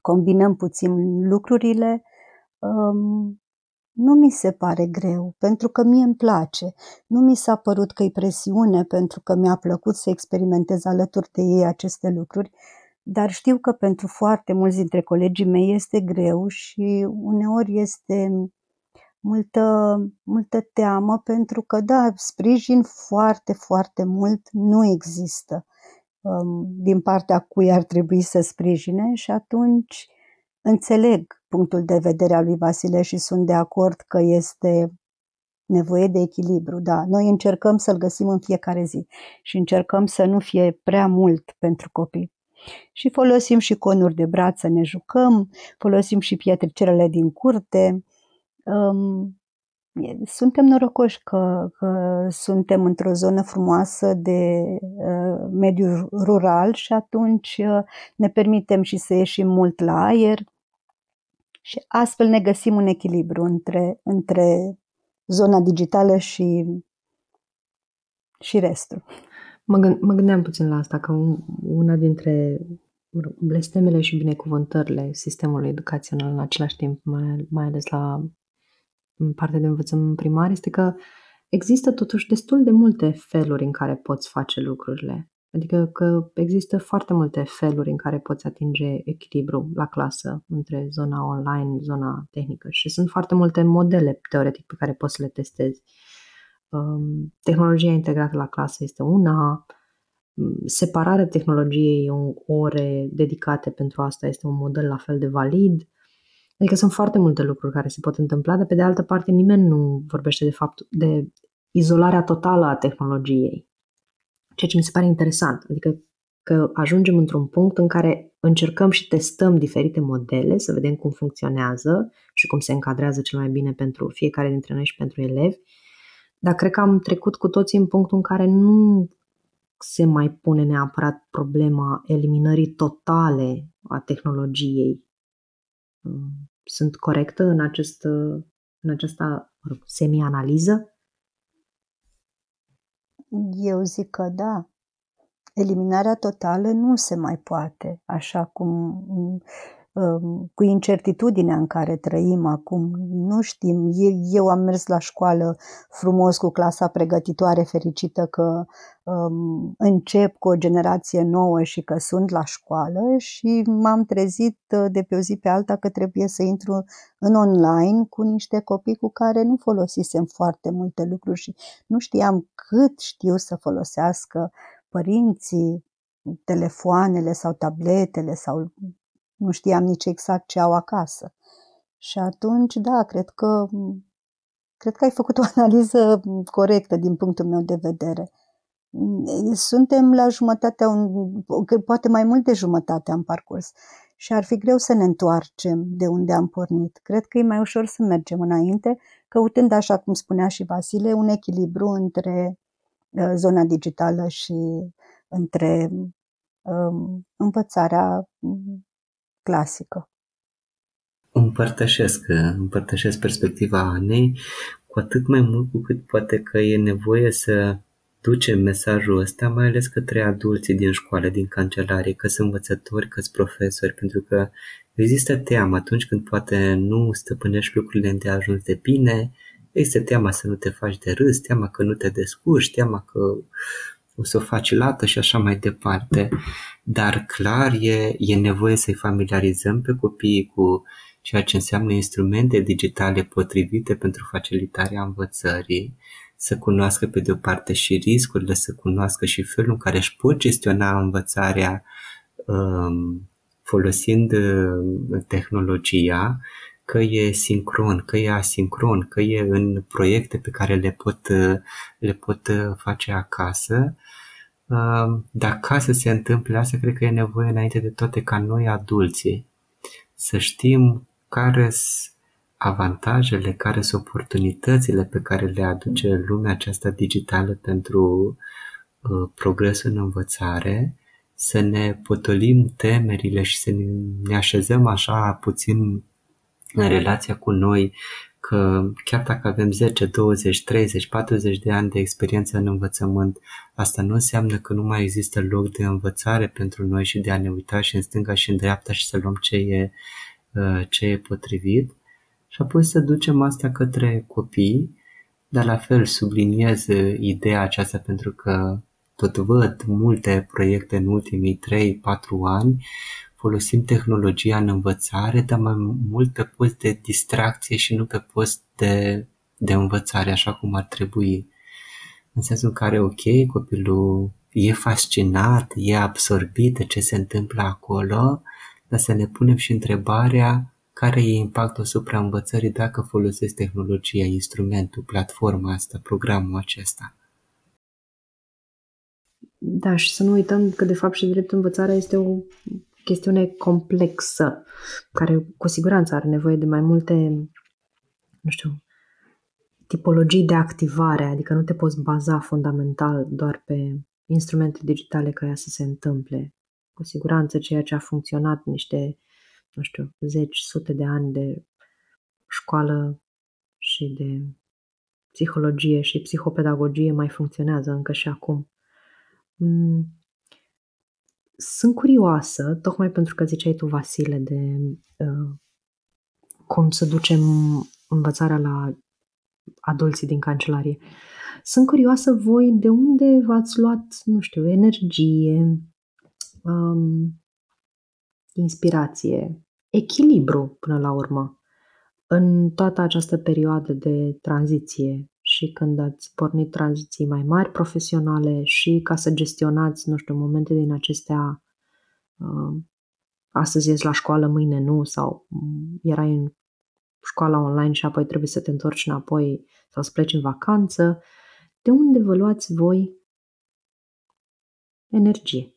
combinăm puțin lucrurile, um, nu mi se pare greu, pentru că mie îmi place. Nu mi s-a părut că e presiune, pentru că mi-a plăcut să experimentez alături de ei aceste lucruri, dar știu că pentru foarte mulți dintre colegii mei este greu și uneori este multă, multă teamă, pentru că, da, sprijin foarte, foarte mult nu există. Um, din partea cui ar trebui să sprijine și atunci înțeleg punctul de vedere al lui Vasile și sunt de acord că este nevoie de echilibru. Da, noi încercăm să-l găsim în fiecare zi și încercăm să nu fie prea mult pentru copii. Și folosim și conuri de braț să ne jucăm, folosim și pietricelele din curte, um, suntem norocoși că, că suntem într-o zonă frumoasă de uh, mediu rural și atunci uh, ne permitem și să ieșim mult la aer și astfel ne găsim un echilibru între, între zona digitală și, și restul. Mă, gând, mă gândeam puțin la asta, că una dintre blestemele și binecuvântările sistemului educațional în același timp, mai, mai ales la în partea de învățământ primar este că există totuși destul de multe feluri în care poți face lucrurile. Adică că există foarte multe feluri în care poți atinge echilibru la clasă între zona online, zona tehnică și sunt foarte multe modele teoretic pe care poți să le testezi. Um, tehnologia integrată la clasă este una, um, separarea tehnologiei în ore dedicate pentru asta este un model la fel de valid. Adică sunt foarte multe lucruri care se pot întâmpla, dar pe de altă parte nimeni nu vorbește de fapt de izolarea totală a tehnologiei. Ceea ce mi se pare interesant. Adică că ajungem într-un punct în care încercăm și testăm diferite modele să vedem cum funcționează și cum se încadrează cel mai bine pentru fiecare dintre noi și pentru elevi. Dar cred că am trecut cu toții în punctul în care nu se mai pune neapărat problema eliminării totale a tehnologiei. Sunt corectă în, acest, în această semi-analiză? Eu zic că da eliminarea totală nu se mai poate, așa cum um, cu incertitudinea în care trăim acum. Nu știm, eu am mers la școală frumos cu clasa pregătitoare, fericită că um, încep cu o generație nouă și că sunt la școală și m-am trezit uh, de pe o zi pe alta că trebuie să intru în online cu niște copii cu care nu folosisem foarte multe lucruri și nu știam cât știu să folosească părinții, telefoanele sau tabletele sau nu știam nici exact ce au acasă. Și atunci, da, cred că cred că ai făcut o analiză corectă din punctul meu de vedere. Suntem la jumătatea, poate mai mult de jumătate am parcurs și ar fi greu să ne întoarcem de unde am pornit. Cred că e mai ușor să mergem înainte, căutând, așa cum spunea și Vasile, un echilibru între Uh, zona digitală și între um, învățarea um, clasică. Împărtășesc, împărtășesc perspectiva Anei, cu atât mai mult cu cât poate că e nevoie să ducem mesajul ăsta, mai ales către adulții din școală, din cancelarie, că sunt învățători, că sunt profesori, pentru că există teamă atunci când poate nu stăpânești lucrurile de ajuns de bine, este teama să nu te faci de râs, teama că nu te descurci, teama că o să o faci lată și așa mai departe. Dar clar e, e nevoie să-i familiarizăm pe copii cu ceea ce înseamnă instrumente digitale potrivite pentru facilitarea învățării, să cunoască pe de o parte și riscurile, să cunoască și felul în care își pot gestiona învățarea um, folosind uh, tehnologia că e sincron, că e asincron, că e în proiecte pe care le pot, le pot face acasă. Dar ca să se întâmple asta, cred că e nevoie înainte de toate ca noi adulții să știm care sunt avantajele, care sunt oportunitățile pe care le aduce lumea aceasta digitală pentru uh, progresul în învățare, să ne potolim temerile și să ne așezăm așa puțin în relația cu noi că chiar dacă avem 10, 20, 30, 40 de ani de experiență în învățământ, asta nu înseamnă că nu mai există loc de învățare pentru noi și de a ne uita și în stânga și în dreapta și să luăm ce e, uh, ce e potrivit. Și apoi să ducem asta către copii, dar la fel subliniez ideea aceasta pentru că tot văd multe proiecte în ultimii 3-4 ani folosim tehnologia în învățare, dar mai mult pe post de distracție și nu pe post de, de învățare, așa cum ar trebui. În sensul în care, ok, copilul e fascinat, e absorbit de ce se întâmplă acolo, dar să ne punem și întrebarea care e impactul asupra învățării dacă folosesc tehnologia, instrumentul, platforma asta, programul acesta. Da, și să nu uităm că de fapt și drept învățarea este o chestiune complexă, care cu siguranță are nevoie de mai multe, nu știu, tipologii de activare, adică nu te poți baza fundamental doar pe instrumente digitale ca ea să se întâmple. Cu siguranță ceea ce a funcționat niște, nu știu, zeci, sute de ani de școală și de psihologie și psihopedagogie mai funcționează încă și acum. Mm, sunt curioasă, tocmai pentru că ziceai tu, Vasile, de uh, cum să ducem învățarea la adulții din cancelarie. Sunt curioasă voi de unde v-ați luat, nu știu, energie, um, inspirație, echilibru până la urmă în toată această perioadă de tranziție și când ați pornit tranziții mai mari profesionale și ca să gestionați, nu știu, momente din acestea, uh, astăzi ești la școală, mâine nu, sau mm, erai în școala online și apoi trebuie să te întorci înapoi sau să pleci în vacanță. De unde vă luați voi energie?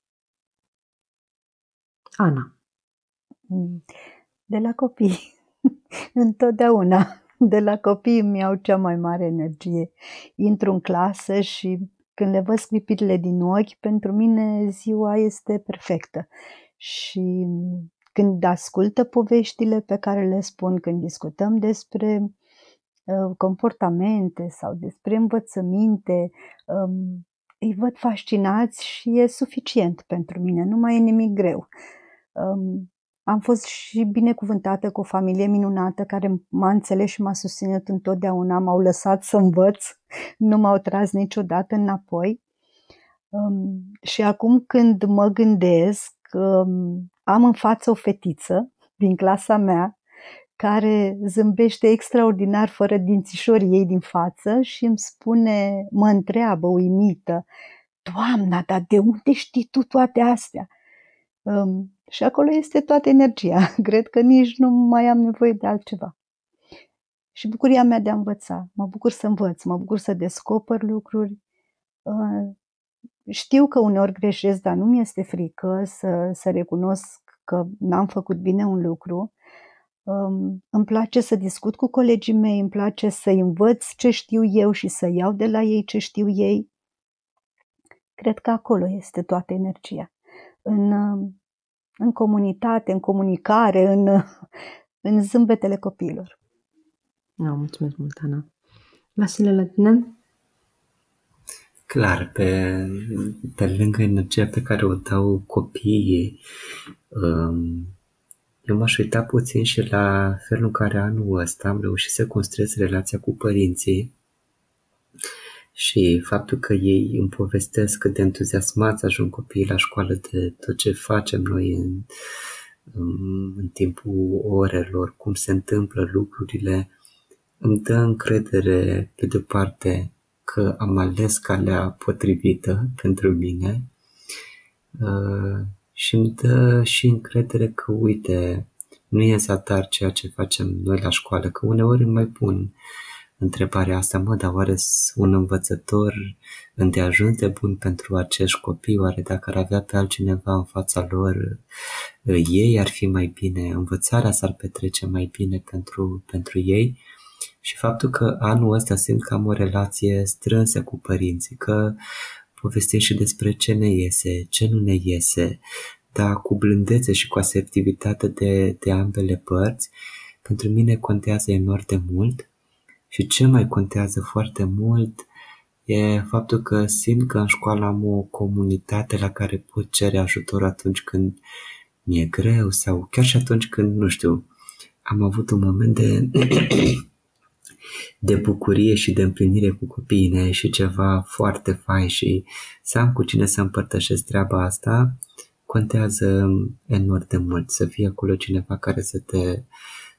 Ana. De la copii. Întotdeauna. De la copii îmi iau cea mai mare energie. Intru în clasă și când le văd scripirile din ochi, pentru mine ziua este perfectă. Și când ascultă poveștile pe care le spun, când discutăm despre uh, comportamente sau despre învățăminte, um, îi văd fascinați și e suficient pentru mine, nu mai e nimic greu. Um, am fost și binecuvântată cu o familie minunată care m-a înțeles și m-a susținut întotdeauna, m-au lăsat să învăț, nu m-au tras niciodată înapoi. Um, și acum când mă gândesc, um, am în față o fetiță din clasa mea care zâmbește extraordinar fără dințișorii ei din față și îmi spune, mă întreabă uimită, Doamna, dar de unde știi tu toate astea? Um, și acolo este toată energia. Cred că nici nu mai am nevoie de altceva. Și bucuria mea de a învăța. Mă bucur să învăț, mă bucur să descoper lucruri. Uh, știu că uneori greșesc, dar nu mi este frică să, să recunosc că n-am făcut bine un lucru. Um, îmi place să discut cu colegii mei, îmi place să învăț ce știu eu și să iau de la ei ce știu ei. Cred că acolo este toată energia. În, în comunitate, în comunicare, în, în zâmbetele copiilor. No, mulțumesc mult, Ana. Vasile, la tine? Clar, pe, pe lângă energia pe care o dau copiii, um, eu m-aș uita puțin și la felul în care anul ăsta am reușit să construiesc relația cu părinții și faptul că ei îmi povestesc cât de entuziasmați ajung copiii la școală de tot ce facem noi în, în timpul orelor, cum se întâmplă lucrurile, îmi dă încredere, pe de parte, că am ales calea potrivită pentru mine uh, și îmi dă și încredere că, uite, nu e zadar ceea ce facem noi la școală, că uneori îmi mai pun întrebarea asta, mă, dar oare un învățător îndeajuns de bun pentru acești copii, oare dacă ar avea pe altcineva în fața lor, ei ar fi mai bine, învățarea s-ar petrece mai bine pentru, pentru ei? Și faptul că anul ăsta simt că am o relație strânsă cu părinții, că povestim și despre ce ne iese, ce nu ne iese, dar cu blândețe și cu asertivitate de, de ambele părți, pentru mine contează enorm de mult și ce mai contează foarte mult e faptul că simt că în școală am o comunitate la care pot cere ajutor atunci când mi-e greu sau chiar și atunci când, nu știu, am avut un moment de de bucurie și de împlinire cu copiii mei și ceva foarte fain și să am cu cine să împărtășesc treaba asta, contează enorm de mult. Să fie acolo cineva care să te,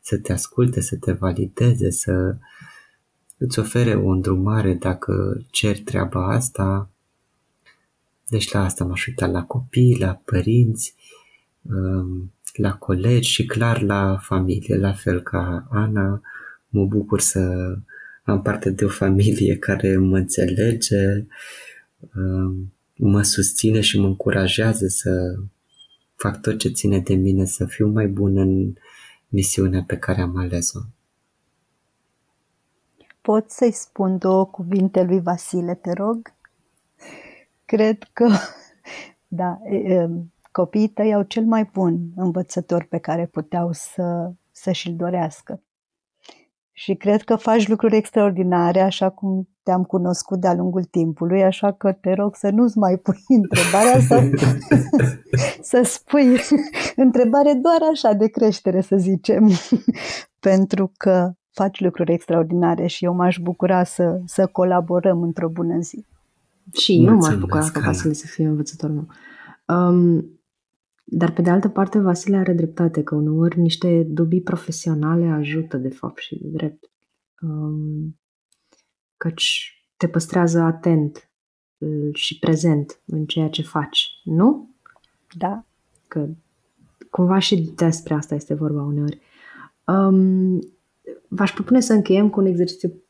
să te asculte, să te valideze, să îți ofere o îndrumare dacă ceri treaba asta. Deci la asta m-aș uita la copii, la părinți, um, la colegi și clar la familie, la fel ca Ana, mă bucur să am parte de o familie care mă înțelege, um, mă susține și mă încurajează să fac tot ce ține de mine, să fiu mai bun în misiunea pe care am ales-o. Pot să-i spun două cuvinte lui Vasile, te rog? Cred că, da, copiii tăi au cel mai bun învățător pe care puteau să, să și-l dorească. Și cred că faci lucruri extraordinare, așa cum te-am cunoscut de-a lungul timpului, așa că te rog să nu-ți mai pui întrebarea să, să spui întrebare doar așa de creștere, să zicem, pentru că faci lucruri extraordinare și eu m-aș bucura să, să colaborăm într-o bună zi. Și eu m-aș bucura ca Vasile să fie învățătorul meu. Um, dar pe de altă parte, Vasile are dreptate că uneori niște dubii profesionale ajută de fapt și de drept. Um, căci te păstrează atent și prezent în ceea ce faci, nu? Da. Că cumva și despre asta este vorba uneori. Um, v-aș propune să încheiem cu un exercițiu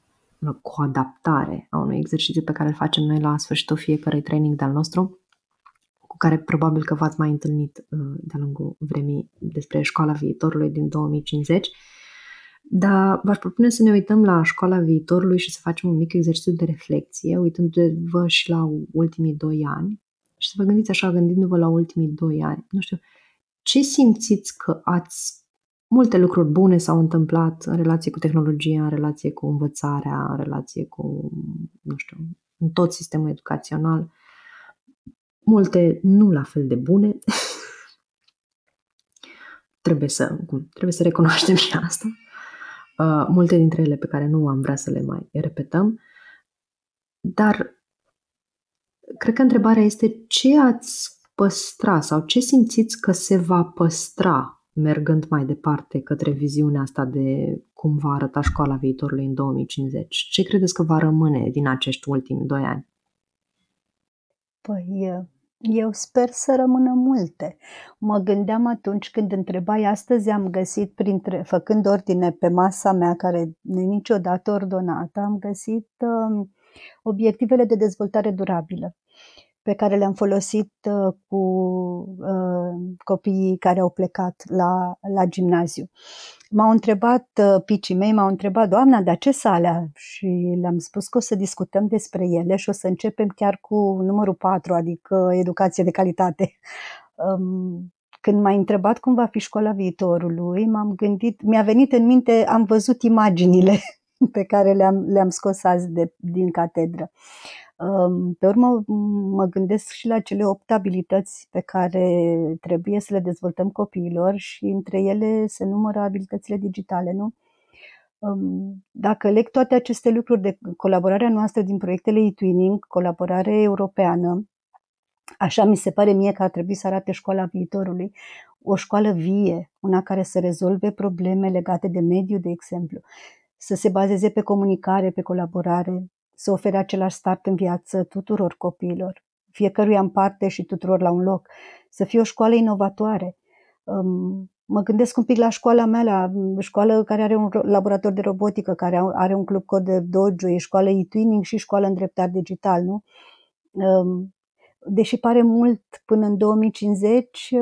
cu o adaptare a unui exercițiu pe care îl facem noi la sfârșitul fiecărui training de-al nostru, cu care probabil că v-ați mai întâlnit uh, de-a lungul vremii despre școala viitorului din 2050. Dar v-aș propune să ne uităm la școala viitorului și să facem un mic exercițiu de reflexie, uitându-vă și la ultimii doi ani și să vă gândiți așa, gândindu-vă la ultimii doi ani. Nu știu, ce simțiți că ați multe lucruri bune s-au întâmplat în relație cu tehnologia, în relație cu învățarea, în relație cu, nu știu, în tot sistemul educațional. Multe nu la fel de bune. trebuie, să, trebuie să recunoaștem și asta. Uh, multe dintre ele pe care nu am vrea să le mai repetăm. Dar cred că întrebarea este ce ați păstra sau ce simțiți că se va păstra mergând mai departe către viziunea asta de cum va arăta școala viitorului în 2050? Ce credeți că va rămâne din acești ultimi doi ani? Păi, eu sper să rămână multe. Mă gândeam atunci când întrebai, astăzi am găsit, printre, făcând ordine pe masa mea, care nu e niciodată ordonată, am găsit uh, obiectivele de dezvoltare durabilă pe care le-am folosit uh, cu uh, copiii care au plecat la, la gimnaziu. M-au întrebat, uh, picii mei m-au întrebat, doamna, dar ce sale? Și le-am spus că o să discutăm despre ele și o să începem chiar cu numărul 4, adică educație de calitate. Um, când m-ai întrebat cum va fi școala viitorului, m-am gândit, mi-a venit în minte, am văzut imaginile pe care le-am, le-am scos azi de, din catedră. Pe urmă, mă gândesc și la cele opt abilități pe care trebuie să le dezvoltăm copiilor și între ele se numără abilitățile digitale, nu? Dacă leg toate aceste lucruri de colaborarea noastră din proiectele e-twinning, colaborare europeană, așa mi se pare mie că ar trebui să arate școala viitorului, o școală vie, una care să rezolve probleme legate de mediu, de exemplu, să se bazeze pe comunicare, pe colaborare, să ofere același start în viață tuturor copiilor, fiecăruia în parte și tuturor la un loc, să fie o școală inovatoare. Mă gândesc un pic la școala mea, la școală care are un laborator de robotică, care are un club cod de dojo, e școală e-twinning și școală în dreptar digital, nu? Deși pare mult până în 2050,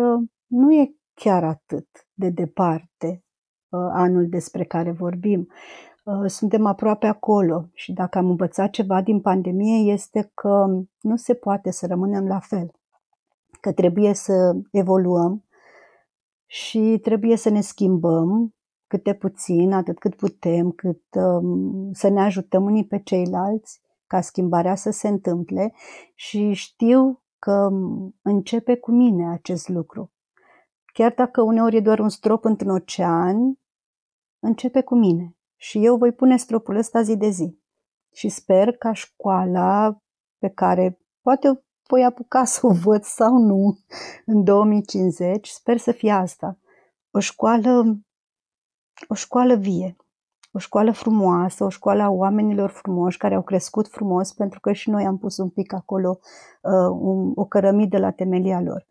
nu e chiar atât de departe anul despre care vorbim. Uh, suntem aproape acolo. Și dacă am învățat ceva din pandemie este că nu se poate să rămânem la fel, că trebuie să evoluăm și trebuie să ne schimbăm câte puțin, atât cât putem, cât um, să ne ajutăm unii pe ceilalți ca schimbarea să se întâmple. Și știu că începe cu mine acest lucru. Chiar dacă uneori e doar un strop într-un ocean, începe cu mine și eu voi pune stropul ăsta zi de zi. Și sper ca școala pe care poate voi apuca să o văd sau nu în 2050, sper să fie asta. O școală, o școală vie, o școală frumoasă, o școală a oamenilor frumoși care au crescut frumos pentru că și noi am pus un pic acolo uh, un, o cărămidă la temelia lor.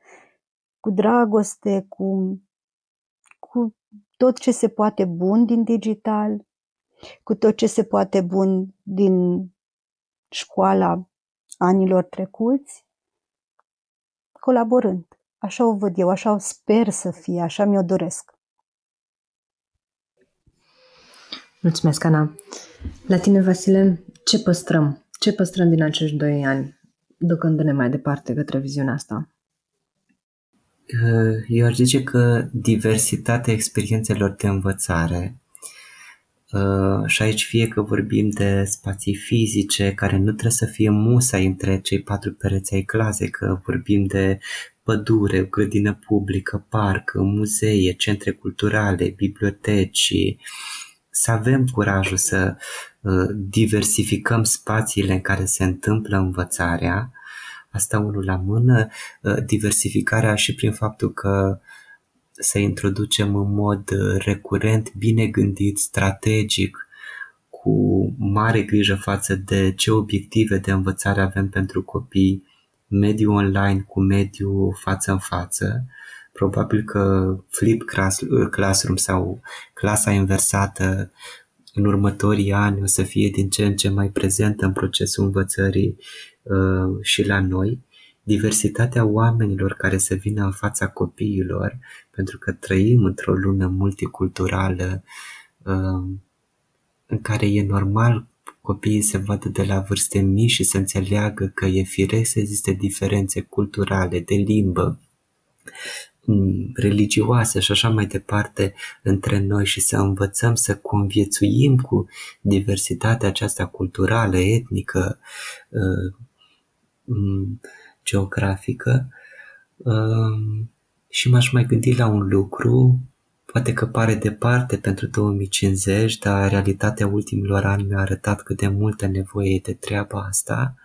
Cu dragoste, cu, cu tot ce se poate bun din digital, cu tot ce se poate bun din școala anilor trecuți, colaborând. Așa o văd eu, așa o sper să fie, așa mi-o doresc. Mulțumesc, Ana. La tine, Vasile, ce păstrăm? Ce păstrăm din acești doi ani, ducându-ne mai departe către viziunea asta? Eu aș zice că diversitatea experiențelor de învățare Uh, și aici fie că vorbim de spații fizice care nu trebuie să fie musai între cei patru pereți ai clase, că vorbim de pădure, grădină publică, parc, muzee, centre culturale, biblioteci, să avem curajul să uh, diversificăm spațiile în care se întâmplă învățarea, asta unul la mână, uh, diversificarea și prin faptul că să introducem în mod uh, recurent, bine gândit, strategic, cu mare grijă față de ce obiective de învățare avem pentru copii, mediul online cu mediul față în față. Probabil că flip classroom sau clasa inversată în următorii ani o să fie din ce în ce mai prezentă în procesul învățării uh, și la noi. Diversitatea oamenilor care să vină în fața copiilor, pentru că trăim într-o lume multiculturală uh, în care e normal copiii să vadă de la vârste mici și să înțeleagă că e firesc să existe diferențe culturale, de limbă, mm, religioase și așa mai departe între noi și să învățăm să conviețuim cu diversitatea aceasta culturală, etnică, uh, mm, geografică. Uh, și m-aș mai gândi la un lucru Poate că pare departe pentru 2050, dar realitatea ultimilor ani mi-a arătat cât de multă nevoie e de treaba asta.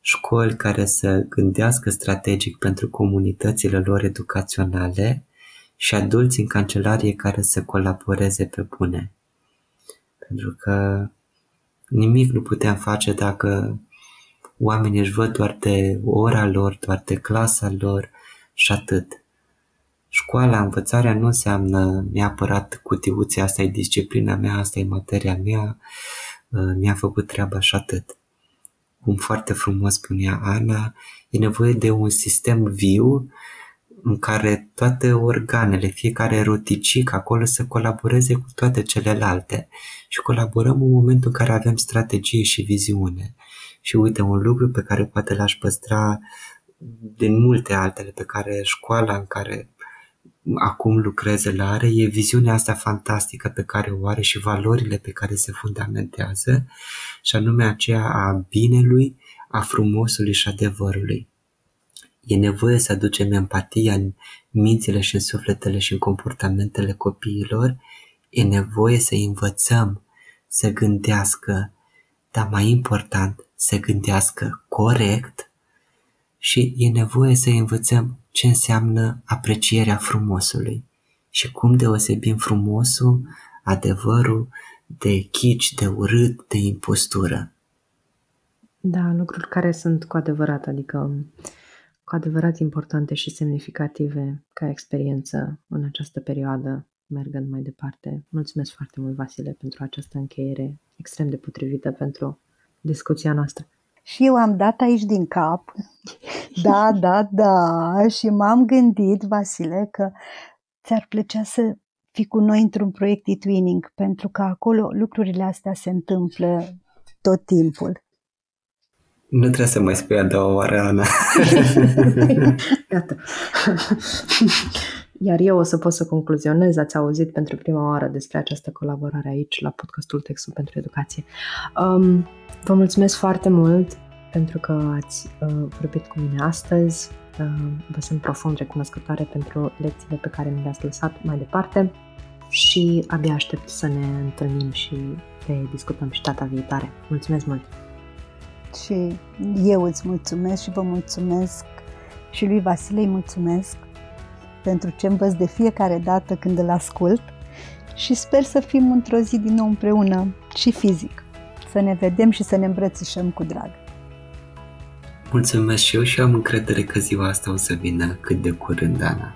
Școli care să gândească strategic pentru comunitățile lor educaționale și adulți în cancelarie care să colaboreze pe bune. Pentru că nimic nu putem face dacă oamenii își văd doar de ora lor, doar de clasa lor și atât școala, învățarea nu înseamnă neapărat cutiuția, asta e disciplina mea, asta e materia mea, uh, mi-a făcut treaba și atât. Cum foarte frumos spunea Ana, e nevoie de un sistem viu în care toate organele, fiecare roticic acolo să colaboreze cu toate celelalte și colaborăm în momentul în care avem strategie și viziune. Și uite, un lucru pe care poate l-aș păstra din multe altele pe care școala în care acum lucreze la are. E viziunea asta fantastică pe care o are și valorile pe care se fundamentează și anume aceea a binelui, a frumosului și adevărului. E nevoie să aducem empatia în mințile și în sufletele și în comportamentele copiilor, e nevoie să învățăm să gândească, dar mai important, să gândească corect. Și e nevoie să învățăm ce înseamnă aprecierea frumosului și cum deosebim frumosul, adevărul, de chici, de urât, de impostură. Da, lucruri care sunt cu adevărat, adică cu adevărat importante și semnificative ca experiență în această perioadă, mergând mai departe. Mulțumesc foarte mult, Vasile, pentru această încheiere extrem de potrivită pentru discuția noastră. Și eu am dat aici din cap, da, da, da, și m-am gândit, Vasile, că ți-ar plăcea să fii cu noi într-un proiect de twinning, pentru că acolo lucrurile astea se întâmplă tot timpul. Nu trebuie să mai spui a doua oară, Ana. Iată. Iar eu o să pot să concluzionez, ați auzit pentru prima oară despre această colaborare aici la podcastul Textul pentru Educație. Um, vă mulțumesc foarte mult pentru că ați uh, vorbit cu mine astăzi. Uh, vă sunt profund recunoscătoare pentru lecțiile pe care mi le-ați lăsat mai departe și abia aștept să ne întâlnim și le discutăm și data viitoare. Mulțumesc mult! Și eu îți mulțumesc și vă mulțumesc și lui Vasile îi mulțumesc pentru ce învăț de fiecare dată când îl ascult și sper să fim într-o zi din nou împreună și fizic, să ne vedem și să ne îmbrățișăm cu drag. Mulțumesc și eu și am încredere că ziua asta o să vină cât de curând, Ana.